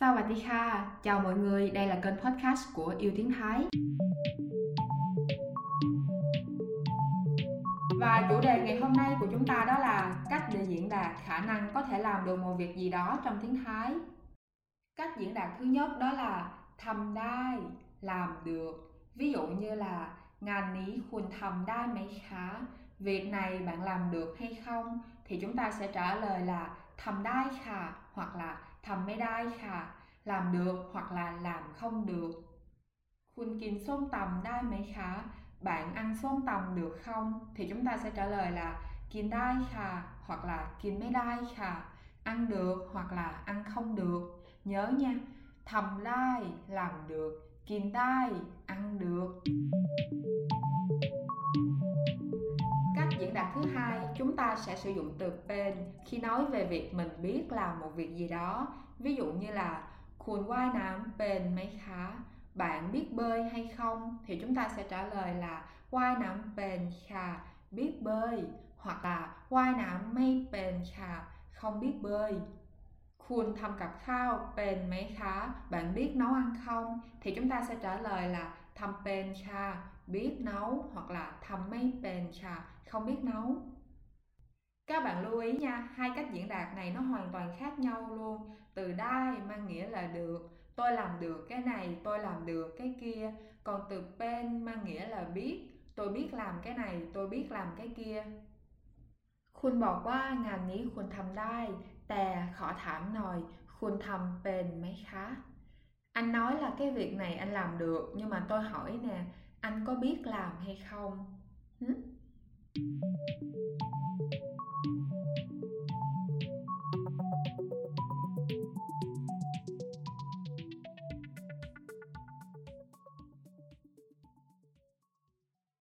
Sawadee chào mọi người, đây là kênh podcast của Yêu Tiếng Thái. Và chủ đề ngày hôm nay của chúng ta đó là cách để diễn đạt khả năng có thể làm được một việc gì đó trong tiếng Thái. Cách diễn đạt thứ nhất đó là thầm đai, làm được. Ví dụ như là ngàn ní khuôn thầm đai mấy khá, việc này bạn làm được hay không? Thì chúng ta sẽ trả lời là thầm đai khả hoặc là thầm mấy đai khả làm được hoặc là làm không được Khun kínส้มtầm đai mấy khá bạn ănส้มtầm được không thì chúng ta sẽ trả lời là kín đai khả hoặc là kín mấy đai khả ăn được hoặc là ăn không được nhớ nha thầm đai làm được kín đai ăn được chúng ta sẽ sử dụng từ bên khi nói về việc mình biết làm một việc gì đó ví dụ như là คุณว่ายน้ำเป็นไหมคะ bạn biết bơi hay không thì chúng ta sẽ trả lời là ว่ายน้ำเป็นค่ะ biết bơi hoặc là ว่ายน้ำไม่เป็นค่ะ không biết bơi คุณทำกับข้าวเป็นไหมคะ bạn biết nấu ăn không thì chúng ta sẽ trả lời là ทำเป็นค่ะ biết nấu hoặc là ทำไม่เป็นค่ะ không biết nấu các bạn lưu ý nha, hai cách diễn đạt này nó hoàn toàn khác nhau luôn. Từ đai mang nghĩa là được, tôi làm được cái này, tôi làm được cái kia. Còn từ pen mang nghĩa là biết, tôi biết làm cái này, tôi biết làm cái kia. คุณบอกว่างานนี้คุณทำได้ แต่ขอถามหน่อย คุณทำเป็นไหมคะ Anh nói là cái việc này anh làm được, nhưng mà tôi hỏi nè, anh có biết làm hay không? Hmm?